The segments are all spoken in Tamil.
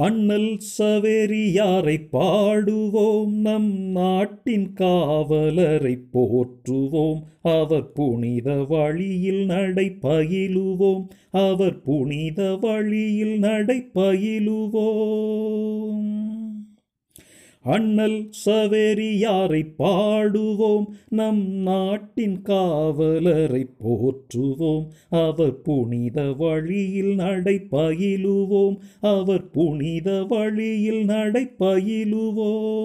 அண்ணல் சவேரியாரை பாடுவோம். நம் நாட்டின் காவலரை போற்றுவோம். அவர் புனித வழியில் நடை பயிலுவோம் அவர் புனித வழியில் நடை பயிலுவோம் அண்ணல் சவேரியாரை பாடுவோம். நம் நாட்டின் காவலரை போற்றுவோம். அவர் புனித வழியில் நடை பயிலுவோம் அவர் புனித வழியில் நடை பயிலுவோம்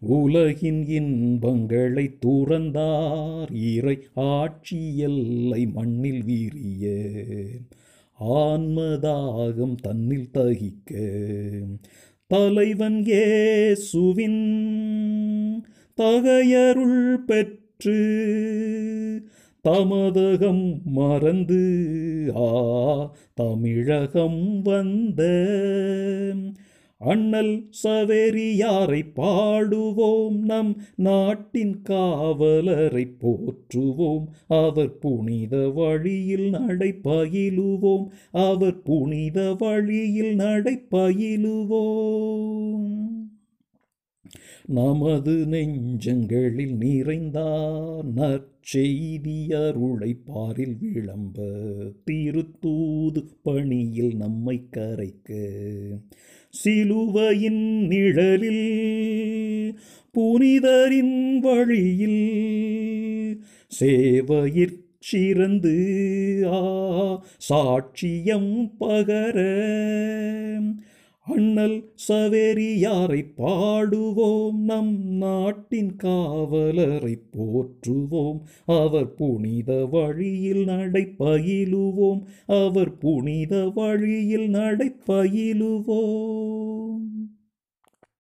உலகின் இன்பங்களை துறந்தார் இறை ஆட்சி எல்லை மண்ணில் வீரிய ஆன்மதாகம் தன்னில் தகிக்க. தலைவன் ஏசுவின் தகையருள் பெற்று தமதகம் மறந்து ஆ தமிழகம் வந்த அண்ணல் சவேரியாரை பாடுவோம். நம் நாட்டின் காவலரை போற்றுவோம். அவர் புனித வழியில் நடை பயிலுவோம் அவர் புனித வழியில் நடை பயிலுவோம் நமது நெஞ்சங்களில் நிறைந்தார் நற்செய்தி அருளை பாரில் விளம்ப திருத்தூது பணியில் நம்மை கரைக்க. சிலுவையின் நிழலில் புனிதரின் வழியில் சேவையிற் சிறந்து ஆ சாட்சியம் பகர அண்ணல் சவேரியாரை பாடுவோம். நம் நாட்டின் காவலரை போற்றுவோம். அவர் புனித வழியில் நடைப்பயிலுவோம். அவர் புனித வழியில் நடைப்பயிலுவோம்.